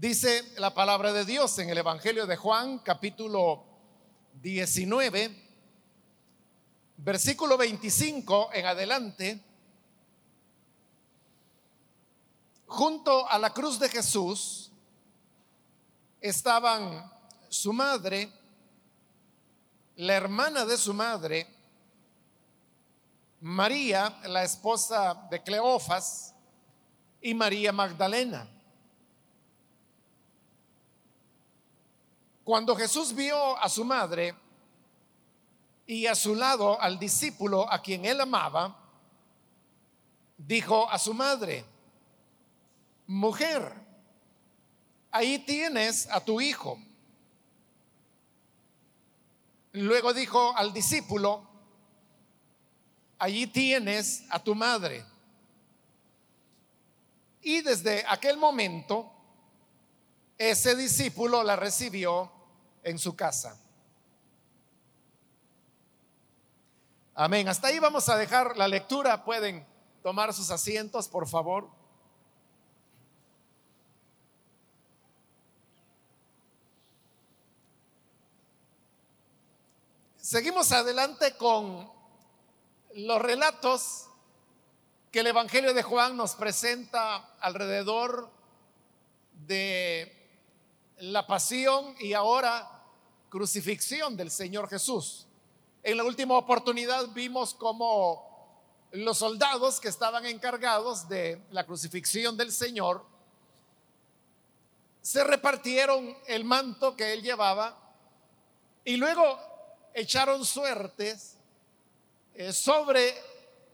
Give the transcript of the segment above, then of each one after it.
Dice la palabra de Dios en el Evangelio de Juan, capítulo 19, versículo 25 en adelante. Junto a la cruz de Jesús estaban su madre, la hermana de su madre, María, la esposa de Cleofas, y María Magdalena. Cuando Jesús vio a su madre y a su lado al discípulo a quien él amaba, dijo a su madre, mujer, ahí tienes a tu hijo. Luego dijo al discípulo, allí tienes a tu madre. Y desde aquel momento, ese discípulo la recibió en su casa. Amén. Hasta ahí vamos a dejar la lectura. Pueden tomar sus asientos, por favor. Seguimos adelante con los relatos que el Evangelio de Juan nos presenta alrededor de la pasión y ahora crucifixión del Señor Jesús. En la última oportunidad vimos cómo los soldados que estaban encargados de la crucifixión del Señor se repartieron el manto que él llevaba y luego echaron suertes eh, sobre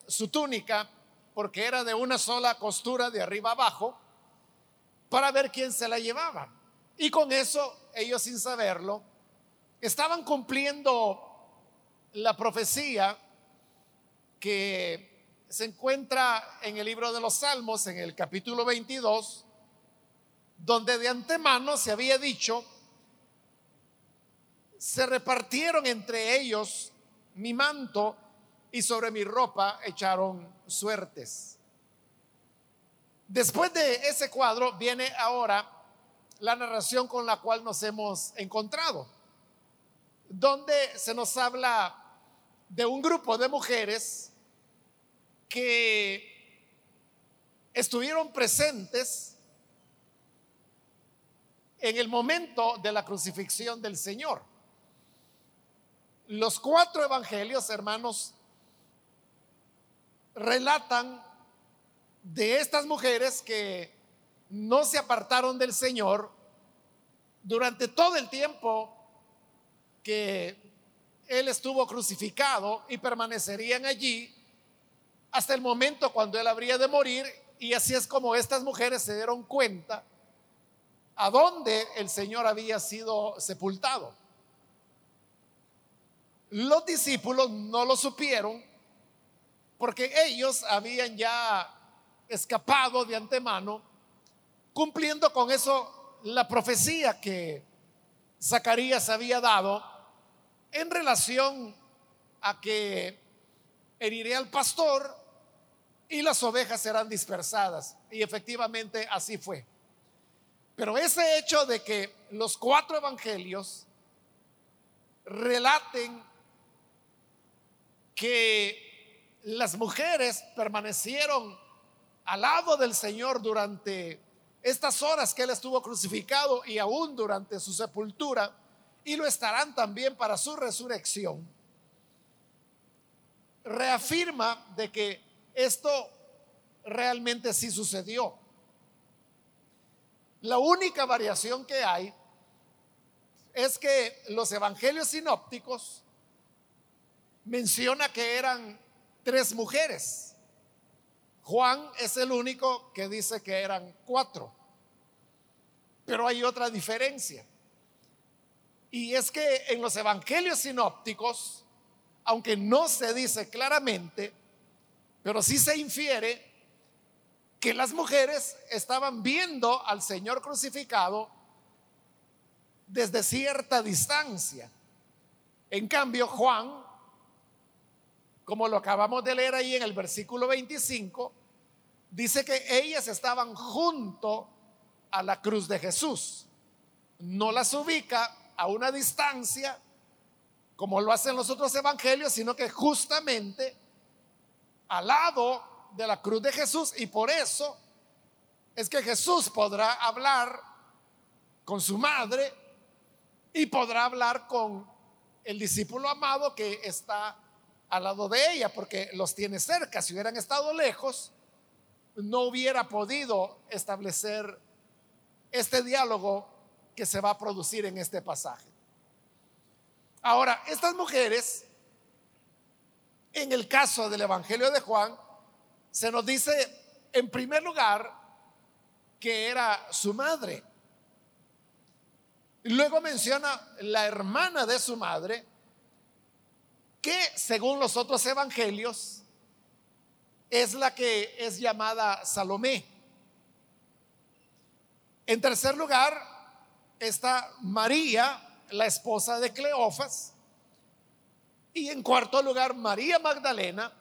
su túnica porque era de una sola costura de arriba abajo para ver quién se la llevaba. Y con eso, ellos sin saberlo, estaban cumpliendo la profecía que se encuentra en el libro de los Salmos, en el capítulo 22, donde de antemano se había dicho, se repartieron entre ellos mi manto y sobre mi ropa echaron suertes. Después de ese cuadro viene ahora la narración con la cual nos hemos encontrado, donde se nos habla de un grupo de mujeres que estuvieron presentes en el momento de la crucifixión del Señor. Los cuatro evangelios, hermanos, relatan de estas mujeres que no se apartaron del Señor durante todo el tiempo que Él estuvo crucificado y permanecerían allí hasta el momento cuando Él habría de morir. Y así es como estas mujeres se dieron cuenta a dónde el Señor había sido sepultado. Los discípulos no lo supieron porque ellos habían ya escapado de antemano cumpliendo con eso la profecía que Zacarías había dado en relación a que heriré al pastor y las ovejas serán dispersadas. Y efectivamente así fue. Pero ese hecho de que los cuatro evangelios relaten que las mujeres permanecieron al lado del Señor durante estas horas que Él estuvo crucificado y aún durante su sepultura, y lo estarán también para su resurrección, reafirma de que esto realmente sí sucedió. La única variación que hay es que los evangelios sinópticos menciona que eran tres mujeres. Juan es el único que dice que eran cuatro. Pero hay otra diferencia. Y es que en los evangelios sinópticos, aunque no se dice claramente, pero sí se infiere que las mujeres estaban viendo al Señor crucificado desde cierta distancia. En cambio, Juan, como lo acabamos de leer ahí en el versículo 25, dice que ellas estaban junto a la cruz de Jesús. No las ubica a una distancia como lo hacen los otros evangelios, sino que justamente al lado de la cruz de Jesús y por eso es que Jesús podrá hablar con su madre y podrá hablar con el discípulo amado que está al lado de ella, porque los tiene cerca. Si hubieran estado lejos, no hubiera podido establecer este diálogo que se va a producir en este pasaje. Ahora, estas mujeres, en el caso del Evangelio de Juan, se nos dice, en primer lugar, que era su madre. Luego menciona la hermana de su madre, que según los otros evangelios es la que es llamada Salomé. En tercer lugar está María, la esposa de Cleofas. Y en cuarto lugar, María Magdalena,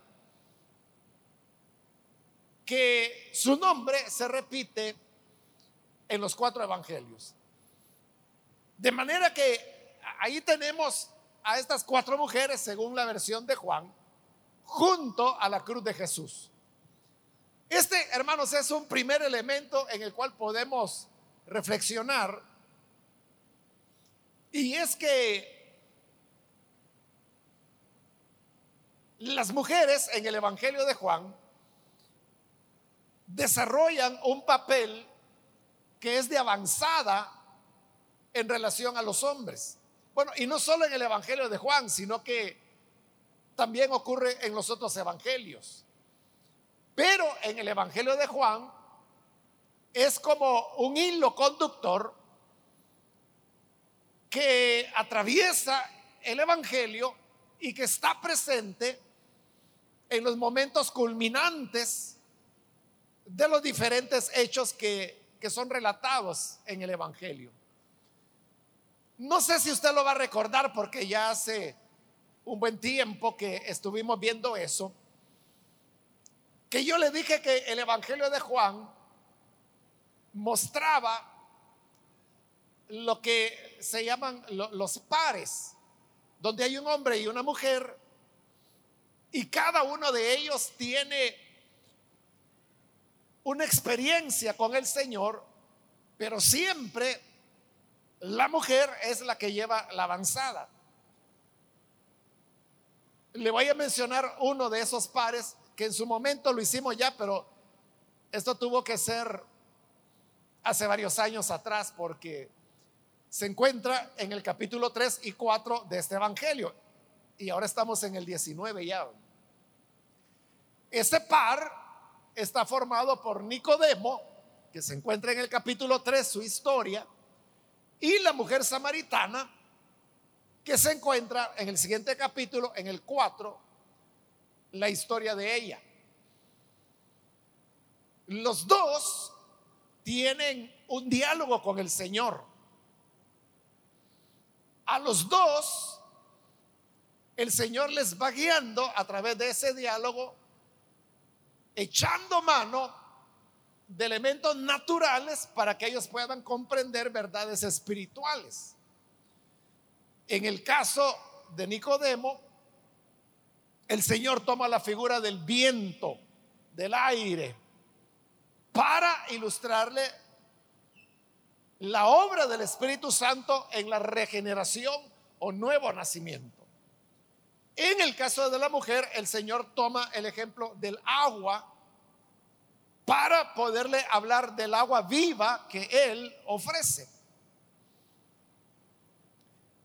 que su nombre se repite en los cuatro evangelios. De manera que ahí tenemos a estas cuatro mujeres, según la versión de Juan, junto a la cruz de Jesús. Este, hermanos, es un primer elemento en el cual podemos reflexionar. Y es que las mujeres en el Evangelio de Juan desarrollan un papel que es de avanzada en relación a los hombres. Bueno, y no solo en el Evangelio de Juan, sino que también ocurre en los otros evangelios. Pero en el Evangelio de Juan es como un hilo conductor que atraviesa el Evangelio y que está presente en los momentos culminantes de los diferentes hechos que, que son relatados en el Evangelio. No sé si usted lo va a recordar porque ya hace un buen tiempo que estuvimos viendo eso, que yo le dije que el Evangelio de Juan mostraba lo que se llaman los pares, donde hay un hombre y una mujer y cada uno de ellos tiene una experiencia con el Señor, pero siempre la mujer es la que lleva la avanzada. Le voy a mencionar uno de esos pares que en su momento lo hicimos ya, pero esto tuvo que ser hace varios años atrás porque se encuentra en el capítulo 3 y 4 de este Evangelio. Y ahora estamos en el 19 ya. Ese par está formado por Nicodemo, que se encuentra en el capítulo 3, su historia, y la mujer samaritana, que se encuentra en el siguiente capítulo, en el 4, la historia de ella. Los dos tienen un diálogo con el Señor. A los dos, el Señor les va guiando a través de ese diálogo, echando mano de elementos naturales para que ellos puedan comprender verdades espirituales. En el caso de Nicodemo, el Señor toma la figura del viento, del aire, para ilustrarle la obra del Espíritu Santo en la regeneración o nuevo nacimiento. En el caso de la mujer, el Señor toma el ejemplo del agua para poderle hablar del agua viva que Él ofrece.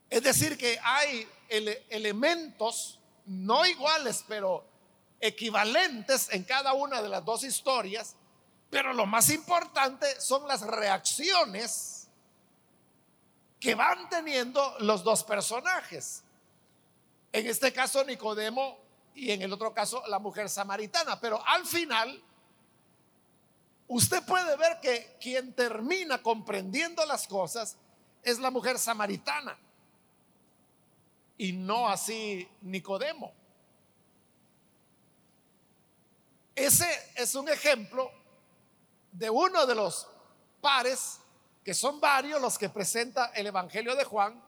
Es decir, que hay elementos no iguales, pero equivalentes en cada una de las dos historias, pero lo más importante son las reacciones que van teniendo los dos personajes. En este caso Nicodemo y en el otro caso la mujer samaritana, pero al final usted puede ver que quien termina comprendiendo las cosas es la mujer samaritana y no así Nicodemo. Ese es un ejemplo de uno de los pares, que son varios los que presenta el Evangelio de Juan.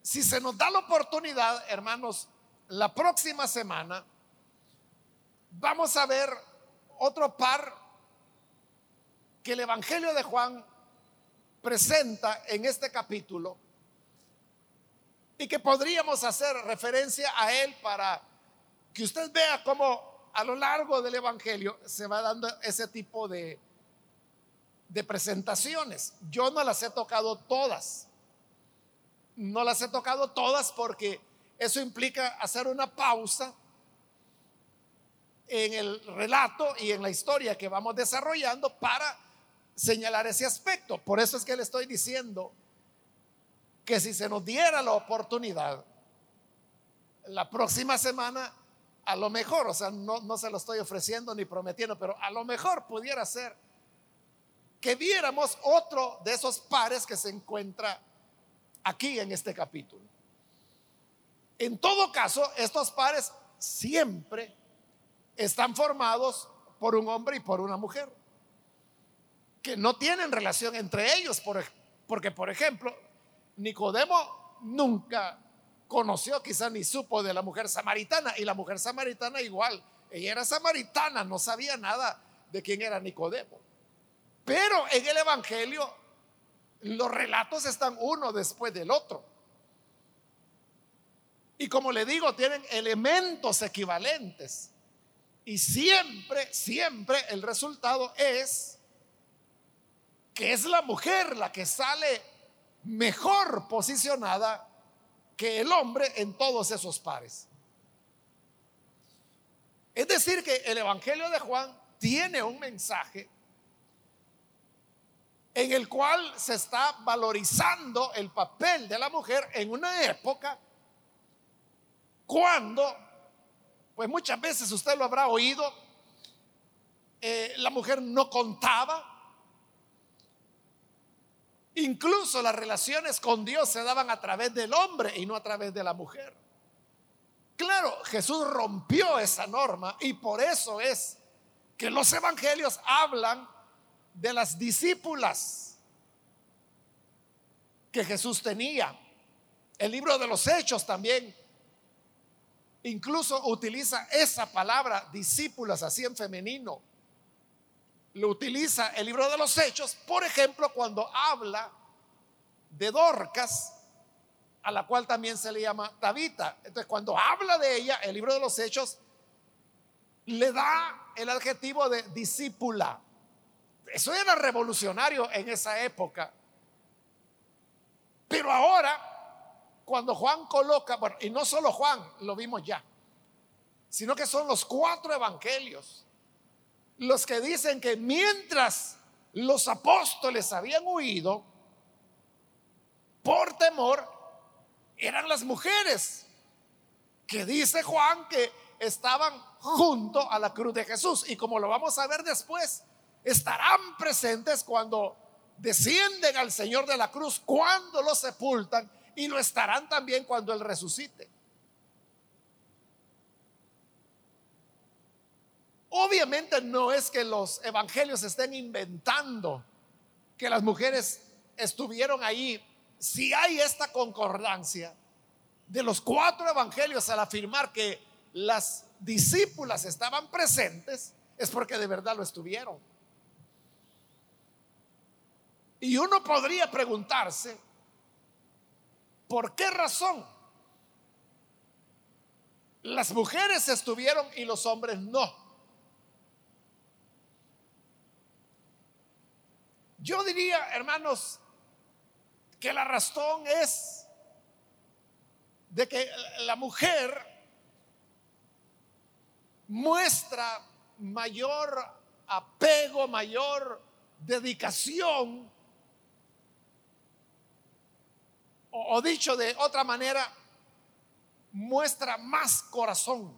Si se nos da la oportunidad, hermanos, la próxima semana vamos a ver otro par que el Evangelio de Juan presenta en este capítulo y que podríamos hacer referencia a él para que usted vea cómo a lo largo del Evangelio se va dando ese tipo de, de presentaciones. Yo no las he tocado todas. No las he tocado todas porque eso implica hacer una pausa en el relato y en la historia que vamos desarrollando para señalar ese aspecto. Por eso es que le estoy diciendo que si se nos diera la oportunidad, la próxima semana, a lo mejor, o sea, no, no se lo estoy ofreciendo ni prometiendo, pero a lo mejor pudiera ser que viéramos otro de esos pares que se encuentra aquí en este capítulo. En todo caso, estos pares siempre están formados por un hombre y por una mujer, que no tienen relación entre ellos, porque por ejemplo, Nicodemo nunca conoció, quizá ni supo de la mujer samaritana, y la mujer samaritana igual, ella era samaritana, no sabía nada de quién era Nicodemo. Pero en el Evangelio los relatos están uno después del otro. Y como le digo, tienen elementos equivalentes. Y siempre, siempre el resultado es que es la mujer la que sale mejor posicionada que el hombre en todos esos pares. Es decir, que el Evangelio de Juan tiene un mensaje en el cual se está valorizando el papel de la mujer en una época cuando pues muchas veces usted lo habrá oído, eh, la mujer no contaba, incluso las relaciones con Dios se daban a través del hombre y no a través de la mujer. Claro, Jesús rompió esa norma y por eso es que los evangelios hablan de las discípulas que Jesús tenía. El libro de los Hechos también Incluso utiliza esa palabra discípulas así en femenino. Lo utiliza el libro de los Hechos, por ejemplo, cuando habla de Dorcas, a la cual también se le llama Tabita. Entonces, cuando habla de ella, el libro de los Hechos le da el adjetivo de discípula. Eso era revolucionario en esa época. Pero ahora cuando Juan coloca, y no solo Juan, lo vimos ya, sino que son los cuatro evangelios los que dicen que mientras los apóstoles habían huido por temor, eran las mujeres que dice Juan que estaban junto a la cruz de Jesús. Y como lo vamos a ver después, estarán presentes cuando descienden al Señor de la cruz, cuando lo sepultan y lo estarán también cuando Él resucite. Obviamente no es que los evangelios estén inventando que las mujeres estuvieron ahí. Si hay esta concordancia de los cuatro evangelios al afirmar que las discípulas estaban presentes, es porque de verdad lo estuvieron. Y uno podría preguntarse, ¿Por qué razón? Las mujeres estuvieron y los hombres no. Yo diría, hermanos, que la razón es de que la mujer muestra mayor apego, mayor dedicación o, dicho de otra manera, muestra más corazón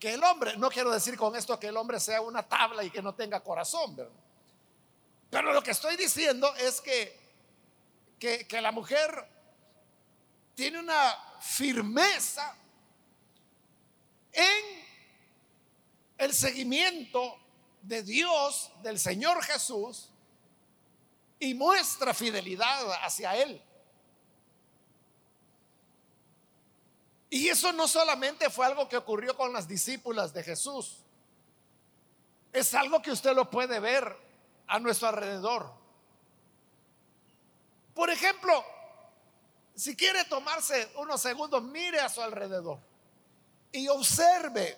que el hombre. No quiero decir con esto que el hombre sea una tabla y que no tenga corazón, Pero lo que estoy diciendo es que, que, la mujer tiene una firmeza en el seguimiento de Dios, del Señor Jesús, y muestra fidelidad hacia Él. Y eso no solamente fue algo que ocurrió con las discípulas de Jesús, es algo que usted lo puede ver a nuestro alrededor. Por ejemplo, si quiere tomarse unos segundos, mire a su alrededor y observe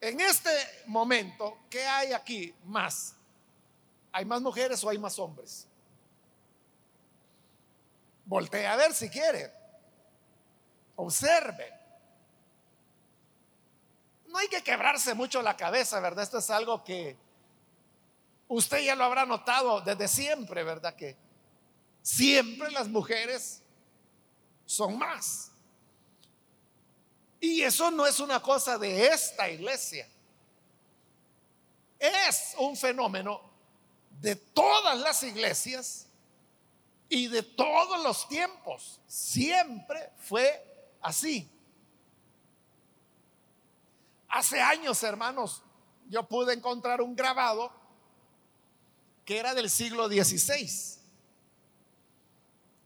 en este momento qué hay aquí más. ¿Hay más mujeres o hay más hombres? Voltea a ver si quiere. Observe. No hay que quebrarse mucho la cabeza, ¿verdad? Esto es algo que usted ya lo habrá notado desde siempre, ¿verdad? Que siempre las mujeres son más. Y eso no es una cosa de esta iglesia. Es un fenómeno de todas las iglesias y de todos los tiempos. Siempre fue así. Hace años, hermanos, yo pude encontrar un grabado que era del siglo XVI,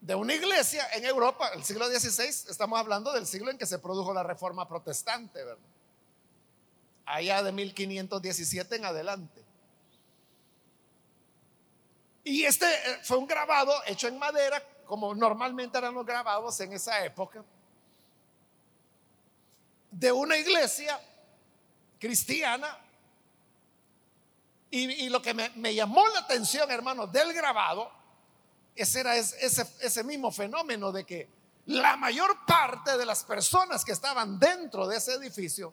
de una iglesia en Europa, el siglo XVI, estamos hablando del siglo en que se produjo la reforma protestante, ¿verdad? Allá de 1517 en adelante. Y este eh, fue un grabado hecho en madera, como normalmente eran los grabados en esa época de una iglesia cristiana. Y, lo que me, llamó la atención, hermanos, del grabado, ese era ese, ese mismo fenómeno de que la mayor parte de las personas que estaban dentro de ese edificio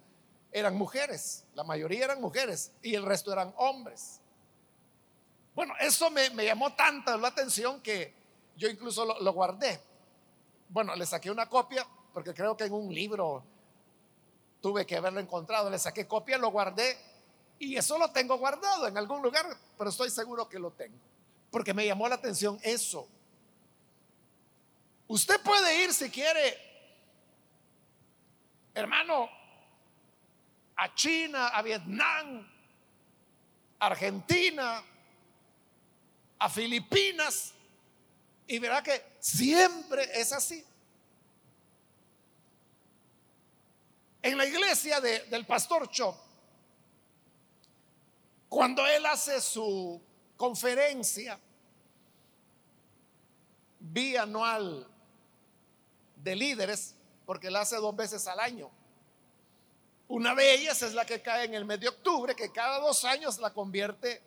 eran mujeres. La mayoría eran mujeres y el resto eran hombres. Bueno, eso me, llamó tanta la atención que yo incluso lo, guardé. Bueno, le saqué una copia porque creo que en un libro tuve que haberlo encontrado, le saqué copia, lo guardé y eso lo tengo guardado en algún lugar, pero estoy seguro que lo tengo, porque me llamó la atención eso. Usted puede ir si quiere, hermano, a China, a Vietnam, Argentina, a Filipinas, y verá que siempre es así. En la iglesia del pastor Chop, cuando él hace su conferencia bianual de líderes, porque la hace dos veces al año. Una de ellas es la que cae en el mes de octubre, que cada dos años la convierte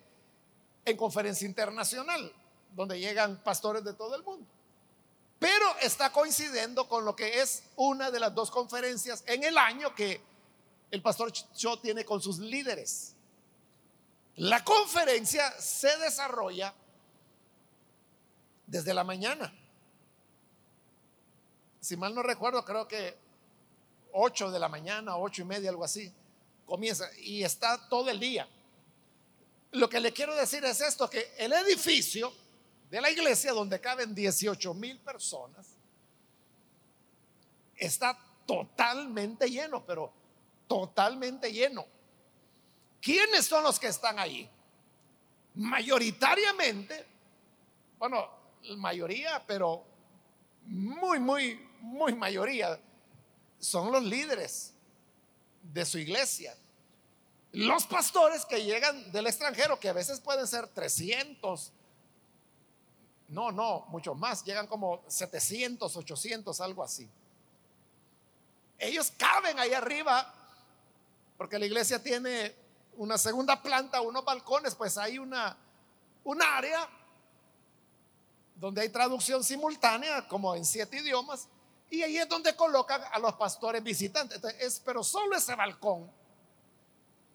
en conferencia internacional, donde llegan pastores de todo el mundo pero está coincidiendo con lo que es una de las dos conferencias en el año que el pastor Cho tiene con sus líderes. La conferencia se desarrolla desde la mañana. Si mal no recuerdo, creo que 8 de la mañana, ocho y media, algo así, comienza y está todo el día. Lo que le quiero decir es esto, que el edificio de la iglesia donde caben 18 mil personas está totalmente lleno, pero totalmente lleno. ¿Quiénes son los que están ahí? Mayoritariamente, bueno, mayoría, pero muy, muy, muy mayoría, son los líderes de su iglesia. Los pastores que llegan del extranjero, que a veces pueden ser 300, no, no, mucho más. Llegan como 700, 800, algo así. Ellos caben ahí arriba porque la iglesia tiene una segunda planta, unos balcones, pues hay una, un área donde hay traducción simultánea, como en siete idiomas, y ahí es donde colocan a los pastores visitantes. es, pero solo ese balcón,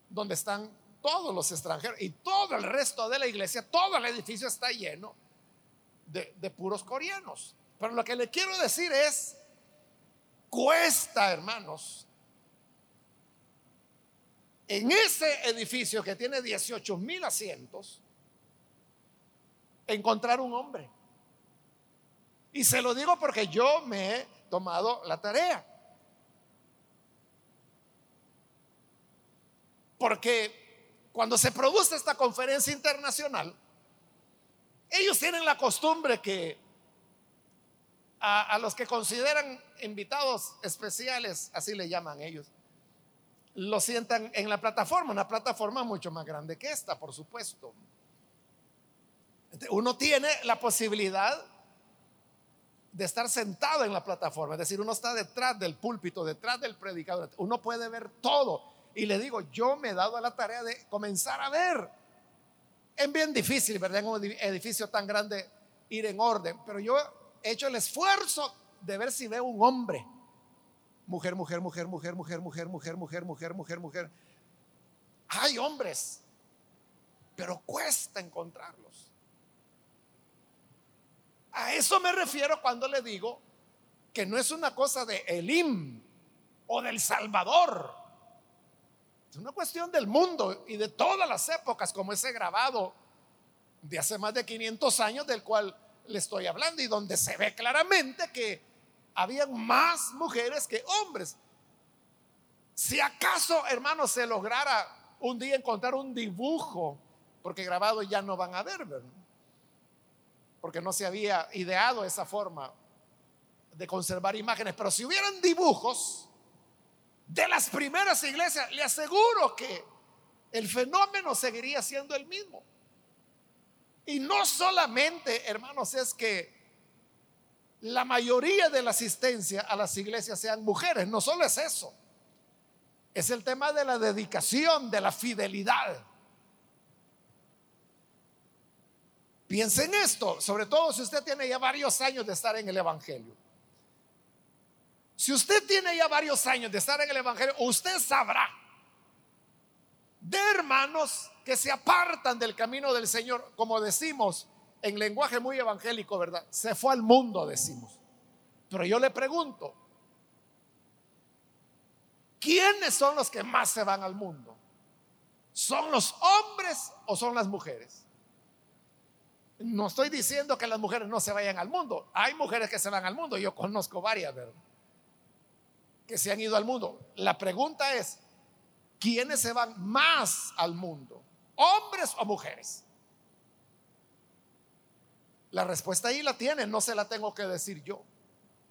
donde están todos los extranjeros y todo el resto de la iglesia, todo el edificio está lleno de, puros coreanos. Pero lo que le quiero decir es, cuesta, hermanos, en ese edificio que tiene 18 mil asientos, encontrar un hombre. Y se lo digo porque yo me he tomado la tarea. Porque cuando se produce esta conferencia internacional, ellos tienen la costumbre que a, los que consideran invitados especiales, así le llaman ellos, lo sientan en la plataforma, una plataforma mucho más grande que esta, por supuesto. Uno tiene la posibilidad de estar sentado en la plataforma, es decir, uno está detrás del púlpito, detrás del predicador, uno puede ver todo. Y le digo, yo me he dado a la tarea de comenzar a ver. Es bien difícil, ¿verdad? En un edificio tan grande ir en orden, pero yo he hecho el esfuerzo de ver si veo un hombre. Mujer, mujer, mujer, mujer, mujer, mujer, mujer, mujer, mujer, mujer, mujer. Hay hombres, pero cuesta encontrarlos. A eso me refiero cuando le digo que no es una cosa de Elim o del Salvador. Es una cuestión del mundo y de todas las épocas, como ese grabado de hace más de 500 años del cual le estoy hablando y donde se ve claramente que habían más mujeres que hombres. Si acaso, hermanos, se lograra un día encontrar un dibujo, porque grabado ya no van a ver, porque no se había ideado esa forma de conservar imágenes, pero si hubieran dibujos de las primeras iglesias, le aseguro que el fenómeno seguiría siendo el mismo. Y no solamente, hermanos, es que la mayoría de la asistencia a las iglesias sean mujeres, no solo es eso, es el tema de la dedicación, de la fidelidad. Piensen en esto, sobre todo si usted tiene ya varios años de estar en el Evangelio. Si usted tiene ya varios años de estar en el Evangelio, usted sabrá de hermanos que se apartan del camino del Señor, como decimos en lenguaje muy evangélico, ¿verdad? Se fue al mundo, decimos. Pero yo le pregunto, ¿quiénes son los que más se van al mundo? ¿Son los hombres o son las mujeres? No estoy diciendo que las mujeres no se vayan al mundo. Hay mujeres que se van al mundo. Yo conozco varias, ¿verdad? Que se han ido al mundo. La pregunta es, ¿quiénes se van más al mundo? ¿Hombres o mujeres? La respuesta ahí la tienen, no se la tengo que decir yo.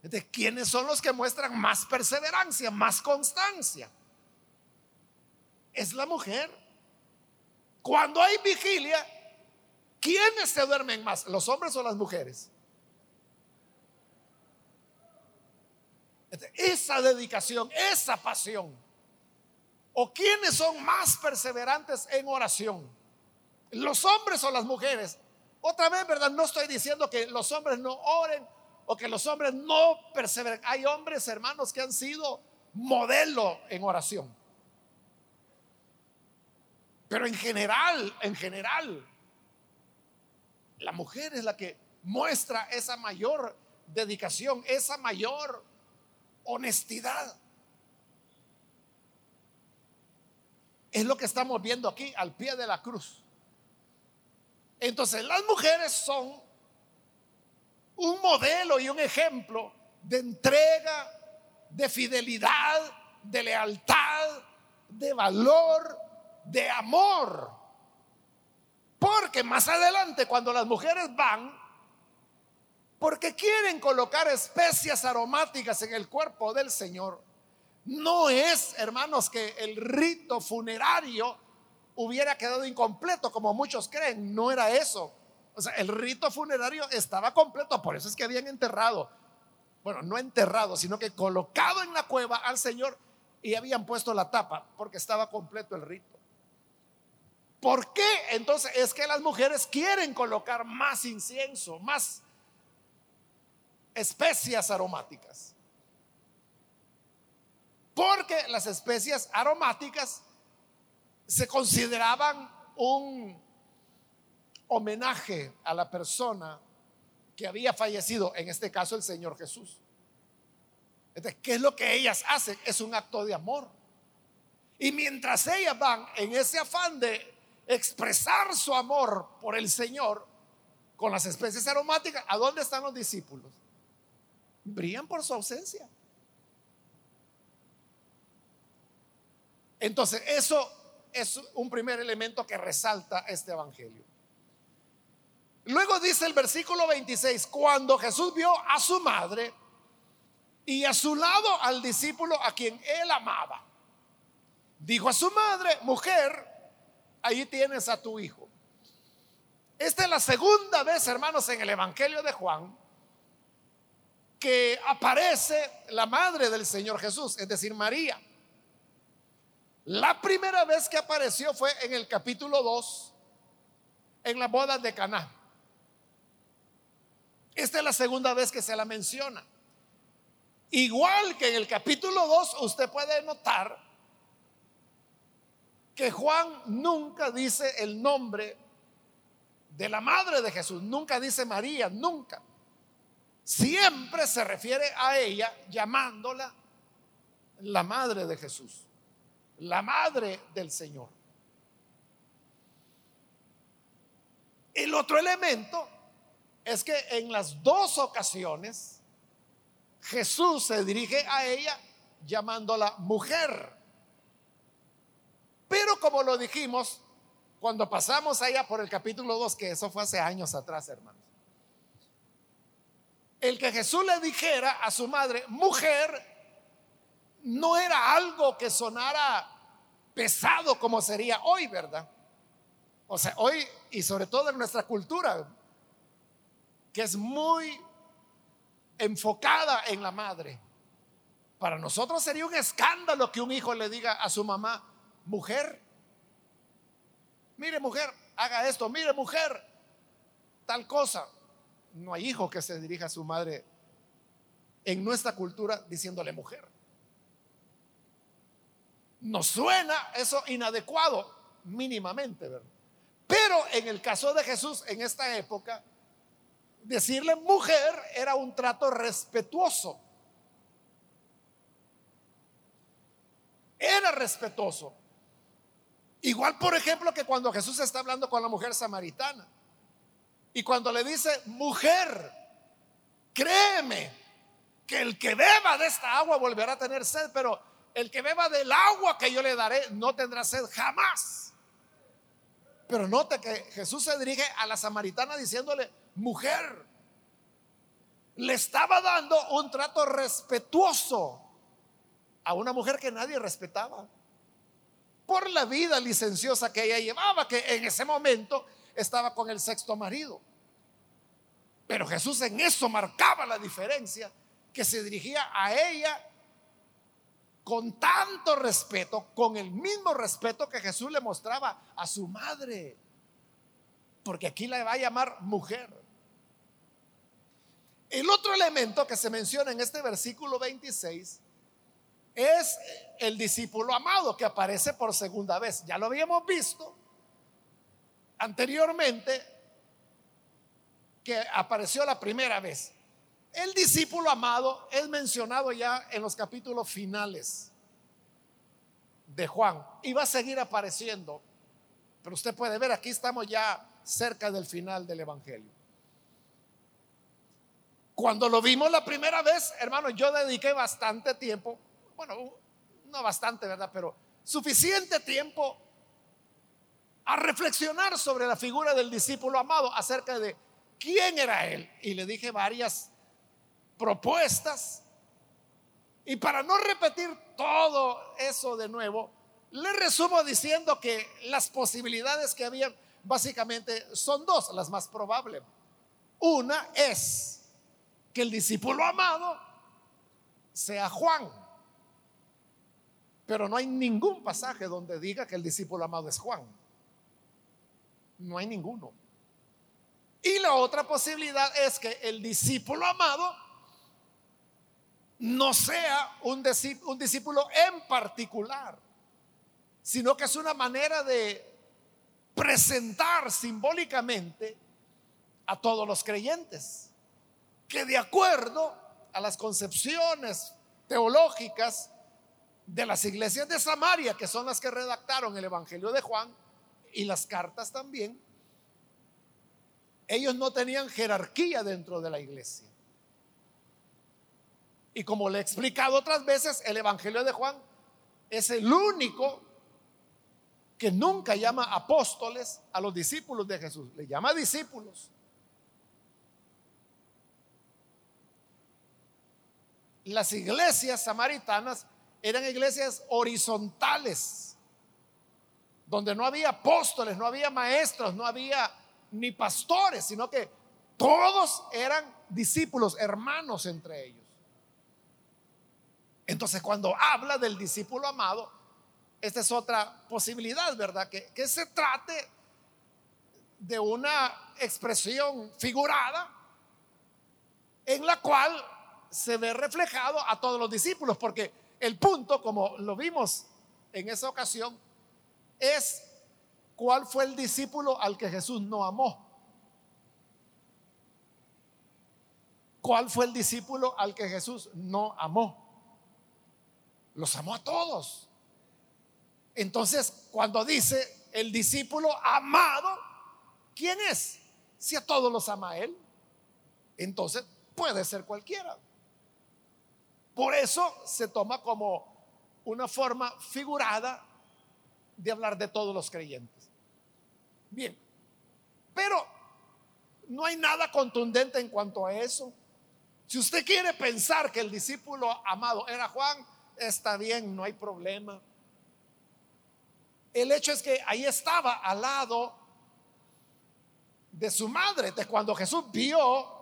¿De quiénes son los que muestran más perseverancia, más constancia? Es la mujer. Cuando hay vigilia, ¿quiénes se duermen más? ¿Los hombres o las mujeres? Esa dedicación, esa pasión ¿O quiénes son más perseverantes en oración? ¿Los hombres o las mujeres? Otra vez, ¿verdad? No estoy diciendo que los hombres no oren o que los hombres no perseveren. Hay hombres, hermanos, que han sido modelo en oración. Pero en general, en general, la mujer es la que muestra esa mayor dedicación, esa mayor honestidad. Es lo que estamos viendo aquí al pie de la cruz. Entonces las mujeres son un modelo y un ejemplo de entrega, de fidelidad, de lealtad, de valor, de amor. Porque más adelante cuando las mujeres van, porque quieren colocar especias aromáticas en el cuerpo del Señor, no es, hermanos, que el rito funerario hubiera quedado incompleto, como muchos creen. No era eso. O sea, el rito funerario estaba completo, por eso es que habían enterrado, bueno, no enterrado, sino que colocado en la cueva al Señor y habían puesto la tapa, porque estaba completo el rito. ¿Por qué? Entonces es que las mujeres quieren colocar más incienso, más especias aromáticas. Porque las especias aromáticas se consideraban un homenaje a la persona que había fallecido, en este caso el Señor Jesús. Entonces, ¿qué es lo que ellas hacen? Es un acto de amor. Y mientras ellas van en ese afán de expresar su amor por el Señor con las especies aromáticas, ¿a dónde están los discípulos? Brillan por su ausencia. Entonces, eso es un primer elemento que resalta este Evangelio. Luego dice el versículo 26, cuando Jesús vio a su madre y a su lado al discípulo a quien él amaba, dijo a su madre, mujer, ahí tienes a tu hijo. Esta es la segunda vez, hermanos, en el Evangelio de Juan que aparece la madre del Señor Jesús, es decir, María. La primera vez que apareció fue en el capítulo 2, en la boda de Caná. Esta es la segunda vez que se la menciona. Igual que en el capítulo 2, usted puede notar que Juan nunca dice el nombre de la madre de Jesús, nunca dice María, nunca. Siempre se refiere a ella llamándola la madre de Jesús, la madre del Señor. El otro elemento es que en las dos ocasiones Jesús se dirige a ella llamándola mujer. Pero como lo dijimos, cuando pasamos allá por el capítulo 2, que eso fue hace años atrás, hermanos, el que Jesús le dijera a su madre, mujer, no era algo que sonara pesado como sería hoy, ¿verdad? O sea, hoy y sobre todo en nuestra cultura, que es muy enfocada en la madre. Para nosotros sería un escándalo que un hijo le diga a su mamá, mujer, mire mujer, haga esto, mire mujer, tal cosa. No hay hijo que se dirija a su madre en nuestra cultura diciéndole mujer. Nos suena eso inadecuado, mínimamente, ¿verdad? Pero en el caso de Jesús, en esta época, decirle mujer era un trato respetuoso. Era respetuoso. Igual, por ejemplo, que cuando Jesús está hablando con la mujer samaritana y cuando le dice, mujer, créeme que el que beba de esta agua volverá a tener sed, pero el que beba del agua que yo le daré no tendrá sed jamás. Pero note que Jesús se dirige a la samaritana diciéndole, mujer, le estaba dando un trato respetuoso a una mujer que nadie respetaba por la vida licenciosa que ella llevaba, que en ese momento estaba con el sexto marido. Pero Jesús en eso marcaba la diferencia, que se dirigía a ella con tanto respeto, con el mismo respeto que Jesús le mostraba a su madre. Porque aquí la va a llamar mujer. El otro elemento que se menciona en este versículo 26 es el discípulo amado que aparece por segunda vez. Ya lo habíamos visto anteriormente que apareció la primera vez. El discípulo amado es mencionado ya en los capítulos finales de Juan y va a seguir apareciendo. Pero usted puede ver, aquí estamos ya cerca del final del Evangelio. Cuando lo vimos la primera vez, hermano, yo dediqué bastante tiempo bueno, no bastante, ¿verdad? Pero suficiente tiempo a reflexionar sobre la figura del discípulo amado acerca de quién era él. Y le dije varias propuestas. Y para no repetir todo eso de nuevo, le resumo diciendo que las posibilidades que había básicamente son dos, las más probables. Una es que el discípulo amado sea Juan. Pero no hay ningún pasaje donde diga que el discípulo amado es Juan. No hay ninguno. Y la otra posibilidad es que el discípulo amado no sea un, discípulo en particular, sino que es una manera de presentar simbólicamente a todos los creyentes, que de acuerdo a las concepciones teológicas de las iglesias de Samaria, que son las que redactaron el Evangelio de Juan y las cartas también, ellos no tenían jerarquía dentro de la iglesia. Y como le he explicado otras veces, el Evangelio de Juan es el único que nunca llama apóstoles a los discípulos de Jesús, le llama discípulos. Las iglesias samaritanas eran iglesias horizontales, donde no había apóstoles, no había maestros, no había ni pastores, sino que todos eran discípulos, hermanos entre ellos. Entonces, cuando habla del discípulo amado, esta es otra posibilidad, ¿verdad? Que, que se trate de una expresión figurada en la cual se ve reflejado a todos los discípulos, porque el punto, como lo vimos en esa ocasión, es cuál fue el discípulo al que Jesús no amó. ¿Cuál fue el discípulo al que Jesús no amó? Los amó a todos. Entonces, cuando dice el discípulo amado, ¿quién es? Si a todos los ama él, entonces puede ser cualquiera. Por eso se toma como una forma figurada de hablar de todos los creyentes. Bien, pero no hay nada contundente en cuanto a eso. Si usted quiere pensar que el discípulo amado era Juan, está bien, no hay problema. El hecho es que ahí estaba al lado de su madre, de cuando Jesús vio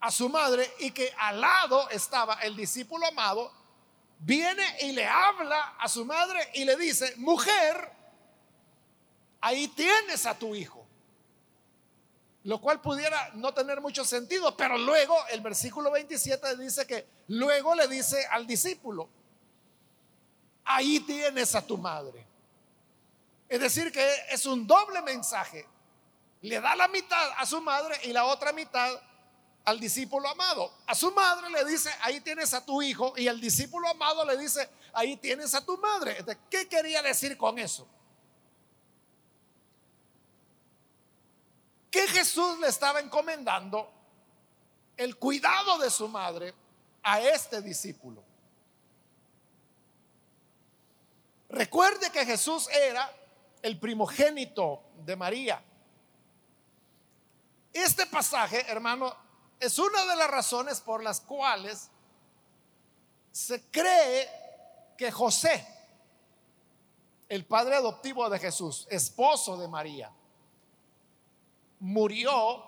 a su madre y que al lado estaba el discípulo amado, viene y le habla a su madre y le dice, mujer, ahí tienes a tu hijo. Lo cual pudiera no tener mucho sentido, pero luego el versículo 27 dice que luego le dice al discípulo, ahí tienes a tu madre. Es decir, que es un doble mensaje. Le da la mitad a su madre y la otra mitad al discípulo amado. A su madre le dice, ahí tienes a tu hijo, y al discípulo amado le dice, ahí tienes a tu madre. ¿Qué quería decir con eso? Que Jesús le estaba encomendando el cuidado de su madre a este discípulo. Recuerde que Jesús era el primogénito de María. Este pasaje, hermano, es una de las razones por las cuales se cree que José, el padre adoptivo de Jesús, esposo de María, murió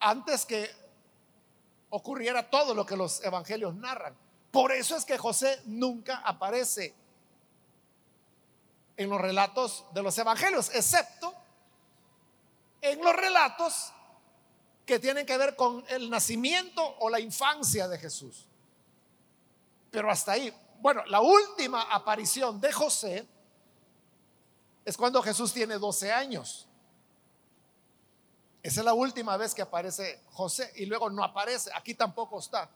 antes que ocurriera todo lo que los evangelios narran. Por eso es que José nunca aparece en los relatos de los evangelios, excepto en los relatos que tienen que ver con el nacimiento o la infancia de Jesús. Pero hasta ahí, bueno, la última aparición de José es cuando Jesús tiene 12 años. Esa es la última vez que aparece José y luego no aparece, aquí tampoco está.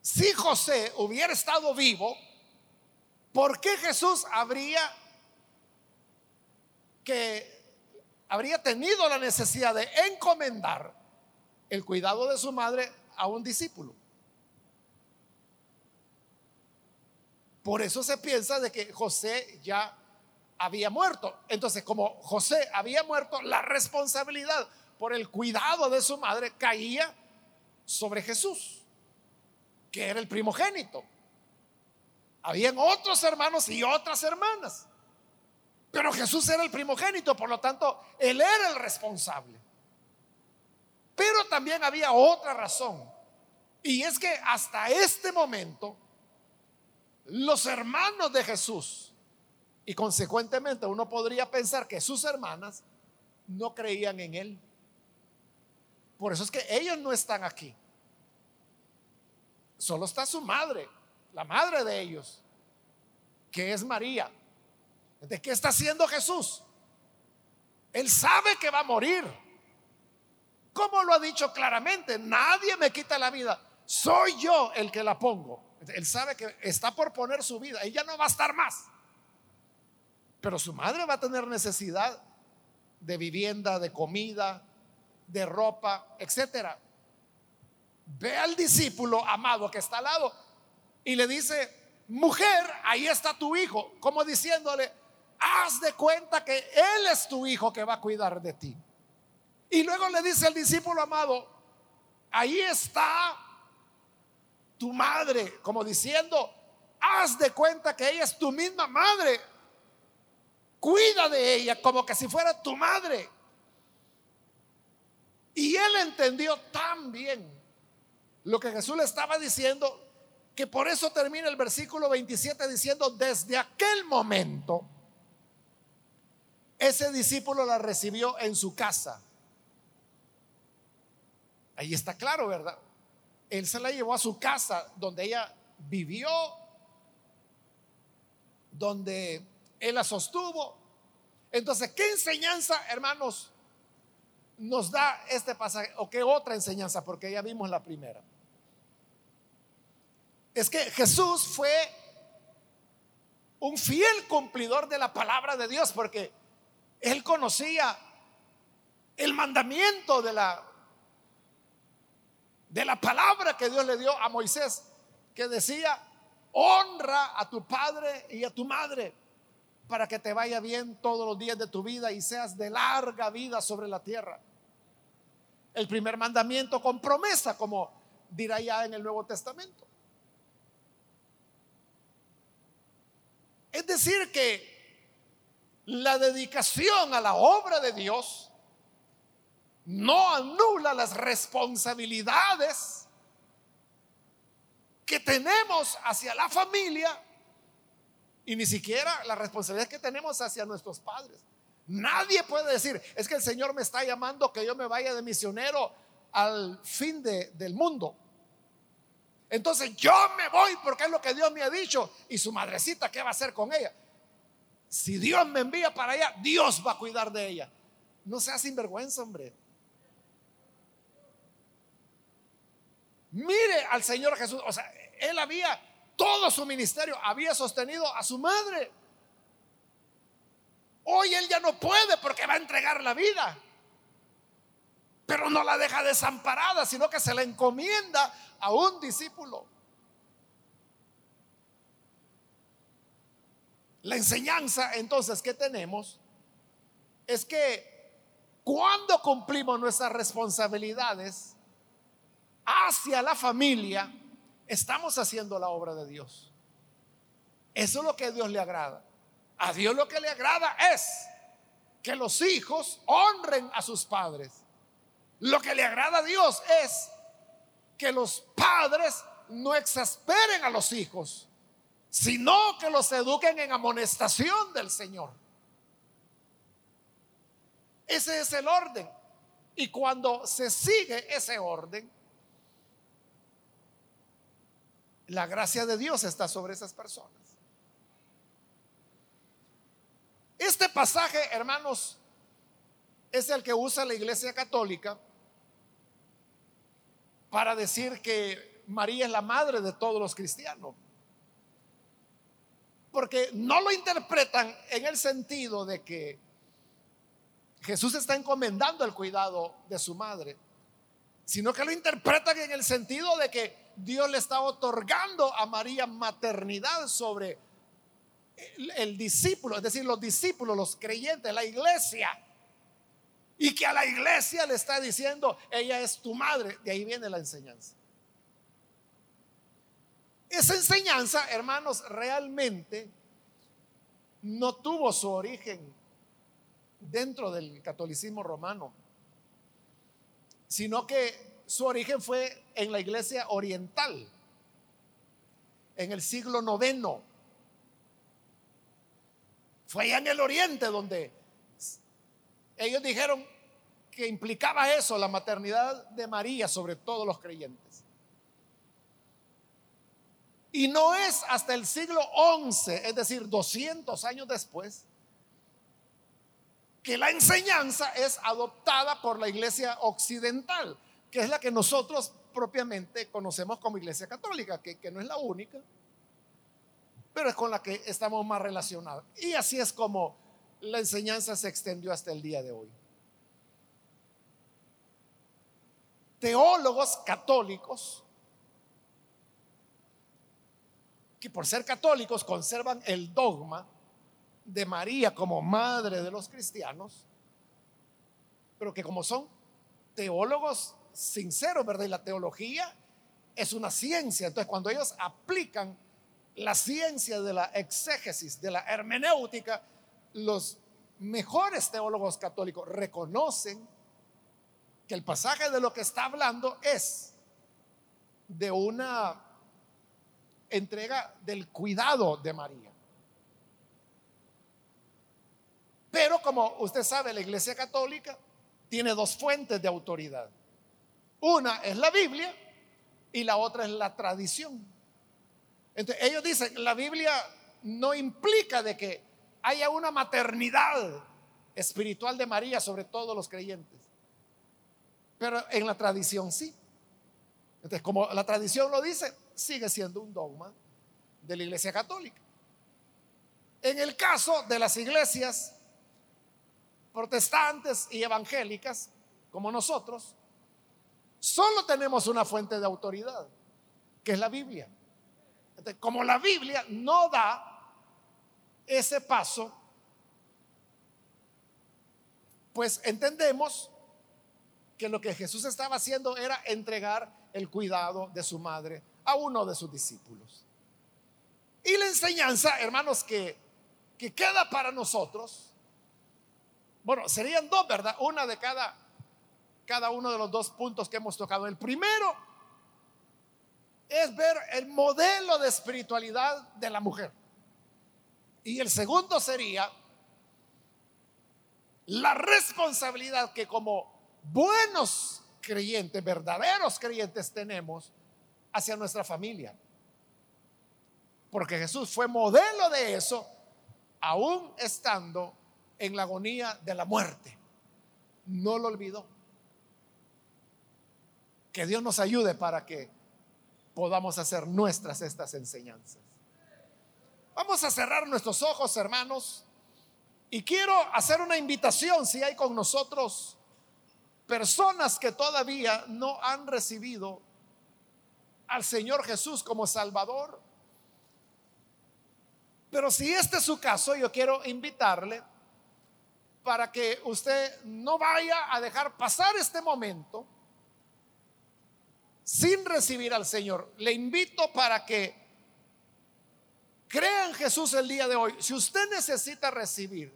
Si José hubiera estado vivo, ¿por qué Jesús habría que habría tenido la necesidad de encomendar el cuidado de su madre a un discípulo. Por eso se piensa de que José ya había muerto. Entonces, como José había muerto, la responsabilidad por el cuidado de su madre caía sobre Jesús, que era el primogénito. Habían otros hermanos y otras hermanas. Pero Jesús era el primogénito, por lo tanto, Él era el responsable. Pero también había otra razón. Y es que hasta este momento, los hermanos de Jesús, y consecuentemente uno podría pensar que sus hermanas no creían en Él. Por eso es que ellos no están aquí. Solo está su madre, la madre de ellos, que es María. ¿De qué está haciendo Jesús? Él sabe que va a morir. Como lo ha dicho claramente, nadie me quita la vida. Soy yo el que la pongo. Él sabe que está por poner su vida. Ella no va a estar más. Pero su madre va a tener necesidad de vivienda, de comida, de ropa, etcétera. Ve al discípulo amado que está al lado y le dice, mujer, ahí está tu hijo, como diciéndole, haz de cuenta que Él es tu hijo que va a cuidar de ti. Y luego le dice al discípulo amado, ahí está tu madre, como diciendo, haz de cuenta que ella es tu misma madre. Cuida de ella como que si fuera tu madre. Y él entendió tan bien lo que Jesús le estaba diciendo que por eso termina el versículo 27 diciendo, desde aquel momento, ese discípulo la recibió en su casa. Ahí está claro, ¿verdad? Él se la llevó a su casa donde ella vivió, donde él la sostuvo. Entonces, ¿qué enseñanza, hermanos, nos da este pasaje? ¿O qué otra enseñanza? Porque ya vimos la primera. Es que Jesús fue un fiel cumplidor de la palabra de Dios, porque él conocía el mandamiento de la de la palabra que Dios le dio a Moisés, que decía, honra a tu padre y a tu madre para que te vaya bien todos los días de tu vida y seas de larga vida sobre la tierra. El primer mandamiento con promesa, como dirá ya en el Nuevo Testamento. Es decir, que la dedicación a la obra de Dios no anula las responsabilidades que tenemos hacia la familia y ni siquiera la responsabilidad que tenemos hacia nuestros padres. Nadie puede decir, es que el Señor me está llamando que yo me vaya de misionero al fin del mundo. Entonces yo me voy porque es lo que Dios me ha dicho. Y su madrecita, ¿qué va a hacer con ella? Si Dios me envía para allá, Dios va a cuidar de ella. No sea sinvergüenza, hombre. Mire al Señor Jesús. O sea, él había, todo su ministerio había sostenido a su madre. Hoy él ya no puede porque va a entregar la vida. Pero no la deja desamparada, sino que se la encomienda a un discípulo. La enseñanza entonces que tenemos es que cuando cumplimos nuestras responsabilidades, hacia la familia, estamos haciendo la obra de Dios. Eso es lo que a Dios le agrada. A Dios lo que le agrada es que los hijos honren a sus padres. Lo que le agrada a Dios es que los padres no exasperen a los hijos, sino que los eduquen en amonestación del Señor. Ese es el orden. Y cuando se sigue ese orden, la gracia de Dios está sobre esas personas. Este pasaje, hermanos, es el que usa la Iglesia Católica para decir que María es la madre de todos los cristianos. Porque no lo interpretan en el sentido de que Jesús está encomendando el cuidado de su madre, sino que lo interpretan en el sentido de que Dios le está otorgando a María maternidad sobre el, discípulo, es decir, los discípulos, los creyentes, la iglesia. Y que a la iglesia le está diciendo, ella es tu madre. De ahí viene la enseñanza. Esa enseñanza, hermanos, realmente no tuvo su origen dentro del catolicismo romano, sino que su origen fue en la iglesia oriental, en el siglo noveno. Fue allá en el oriente donde ellos dijeron que implicaba eso, la maternidad de María sobre todos los creyentes. Y no es hasta el siglo XI, es decir, 200 años después, que la enseñanza es adoptada por la iglesia occidental que es la que nosotros propiamente conocemos como Iglesia Católica, que, que no es la única, pero es con la que estamos más relacionados. Y así es como la enseñanza se extendió hasta el día de hoy. Teólogos católicos, que por ser católicos conservan el dogma de María como madre de los cristianos, pero que como son teólogos sinceros, ¿verdad? Y la teología es una ciencia. Entonces, cuando ellos aplican la ciencia de la exégesis, de la hermenéutica, los mejores teólogos católicos reconocen que el pasaje de lo que está hablando es de una entrega del cuidado de María. Pero como usted sabe, la Iglesia Católica tiene dos fuentes de autoridad. Una es la Biblia y la otra es la tradición. Entonces, ellos dicen, la Biblia no implica de que haya una maternidad espiritual de María sobre todos los creyentes. Pero en la tradición sí. Entonces, como la tradición lo dice, sigue siendo un dogma de la Iglesia Católica. En el caso de las iglesias protestantes y evangélicas, como nosotros, solo tenemos una fuente de autoridad, que es la Biblia. como la Biblia no da ese paso, pues entendemos que lo que Jesús estaba haciendo era entregar el cuidado de su madre a uno de sus discípulos. Y la enseñanza, hermanos, que, que queda para nosotros, bueno, serían dos, ¿verdad? Una de cada, cada uno de los dos puntos que hemos tocado. El primero es ver el modelo de espiritualidad de la mujer. Y el segundo sería la responsabilidad que como buenos creyentes, verdaderos creyentes tenemos hacia nuestra familia. Porque Jesús fue modelo de eso, aún estando en la agonía de la muerte. No lo olvidó. Que Dios nos ayude para que podamos hacer nuestras estas enseñanzas. Vamos a cerrar nuestros ojos, hermanos, y quiero hacer una invitación si hay con nosotros personas que todavía no han recibido al Señor Jesús como Salvador. Pero si este es su caso, yo quiero invitarle para que usted no vaya a dejar pasar este momento sin recibir al Señor. Le invito para que crea en Jesús el día de hoy. Si usted necesita recibir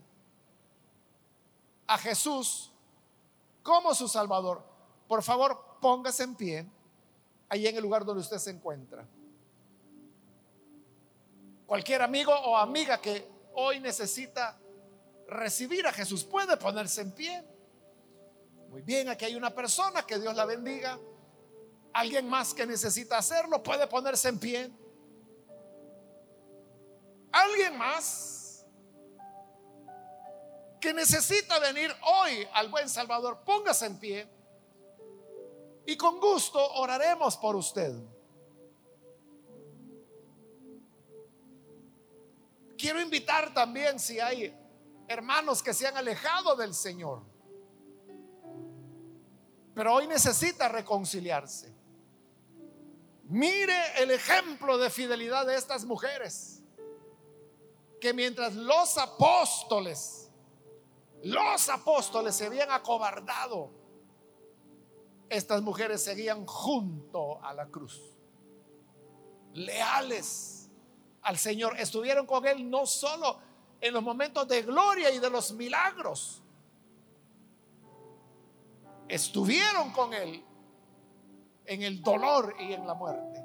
a Jesús como su Salvador, por favor póngase en pie ahí en el lugar donde usted se encuentra. Cualquier amigo o amiga que hoy necesita recibir a Jesús puede ponerse en pie. Muy bien, aquí hay una persona, que Dios la bendiga. Alguien más que necesita hacerlo puede ponerse en pie. Alguien más que necesita venir hoy al buen Salvador, póngase en pie y con gusto oraremos por usted. Quiero invitar también si hay hermanos que se han alejado del Señor, pero hoy necesita reconciliarse. Mire el ejemplo de fidelidad de estas mujeres, que mientras los apóstoles, los apóstoles se habían acobardado, estas mujeres seguían junto a la cruz, leales al Señor. Estuvieron con Él no solo en los momentos de gloria y de los milagros, estuvieron con Él en el dolor y en la muerte.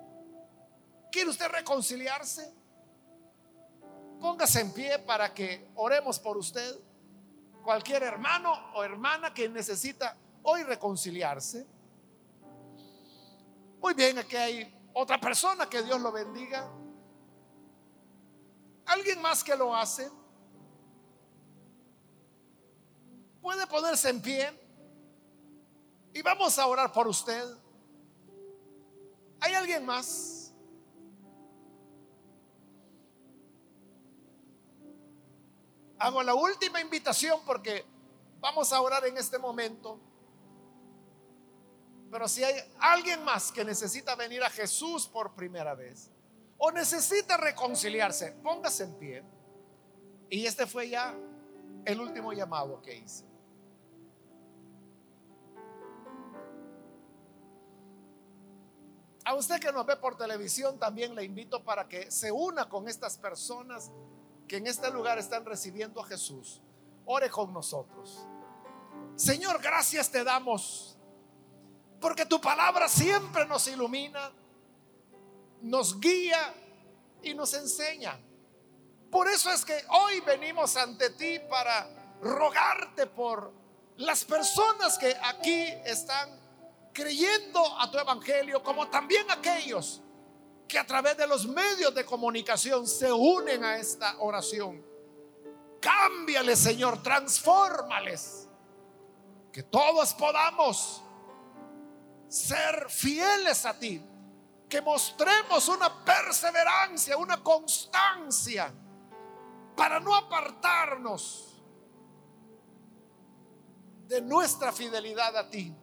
¿Quiere usted reconciliarse? Póngase en pie para que oremos por usted. Cualquier hermano o hermana que necesita hoy reconciliarse. Muy bien, aquí hay otra persona que Dios lo bendiga. Alguien más que lo hace. Puede ponerse en pie y vamos a orar por usted. ¿Hay alguien más? Hago la última invitación porque vamos a orar en este momento. Pero si hay alguien más que necesita venir a Jesús por primera vez o necesita reconciliarse, póngase en pie Y este fue ya el último llamado que hice. A usted que nos ve por televisión también le invito para que se una con estas personas que en este lugar están recibiendo a Jesús. Ore con nosotros. Señor, gracias te damos porque tu palabra siempre nos ilumina, nos guía y nos enseña. Por eso es que hoy venimos ante ti para rogarte por las personas que aquí están creyendo a tu evangelio, como también aquellos que a través de los medios de comunicación se unen a esta oración. Cámbiales, Señor, transfórmales. Que todos podamos ser fieles a ti. Que mostremos una perseverancia, una constancia para no apartarnos de nuestra fidelidad a ti.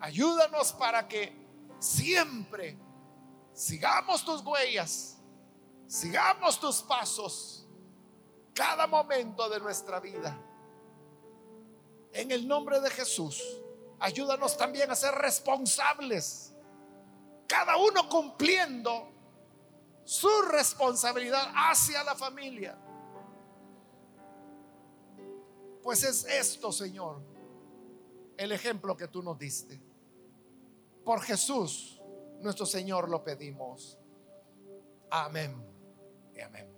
Ayúdanos para que siempre sigamos tus huellas, sigamos tus pasos cada momento de nuestra vida. En el nombre de Jesús, ayúdanos también a ser responsables, cada uno cumpliendo su responsabilidad hacia la familia. Pues es esto, Señor, el ejemplo que tú nos diste. Por Jesús, nuestro Señor, lo pedimos. Amén y amén.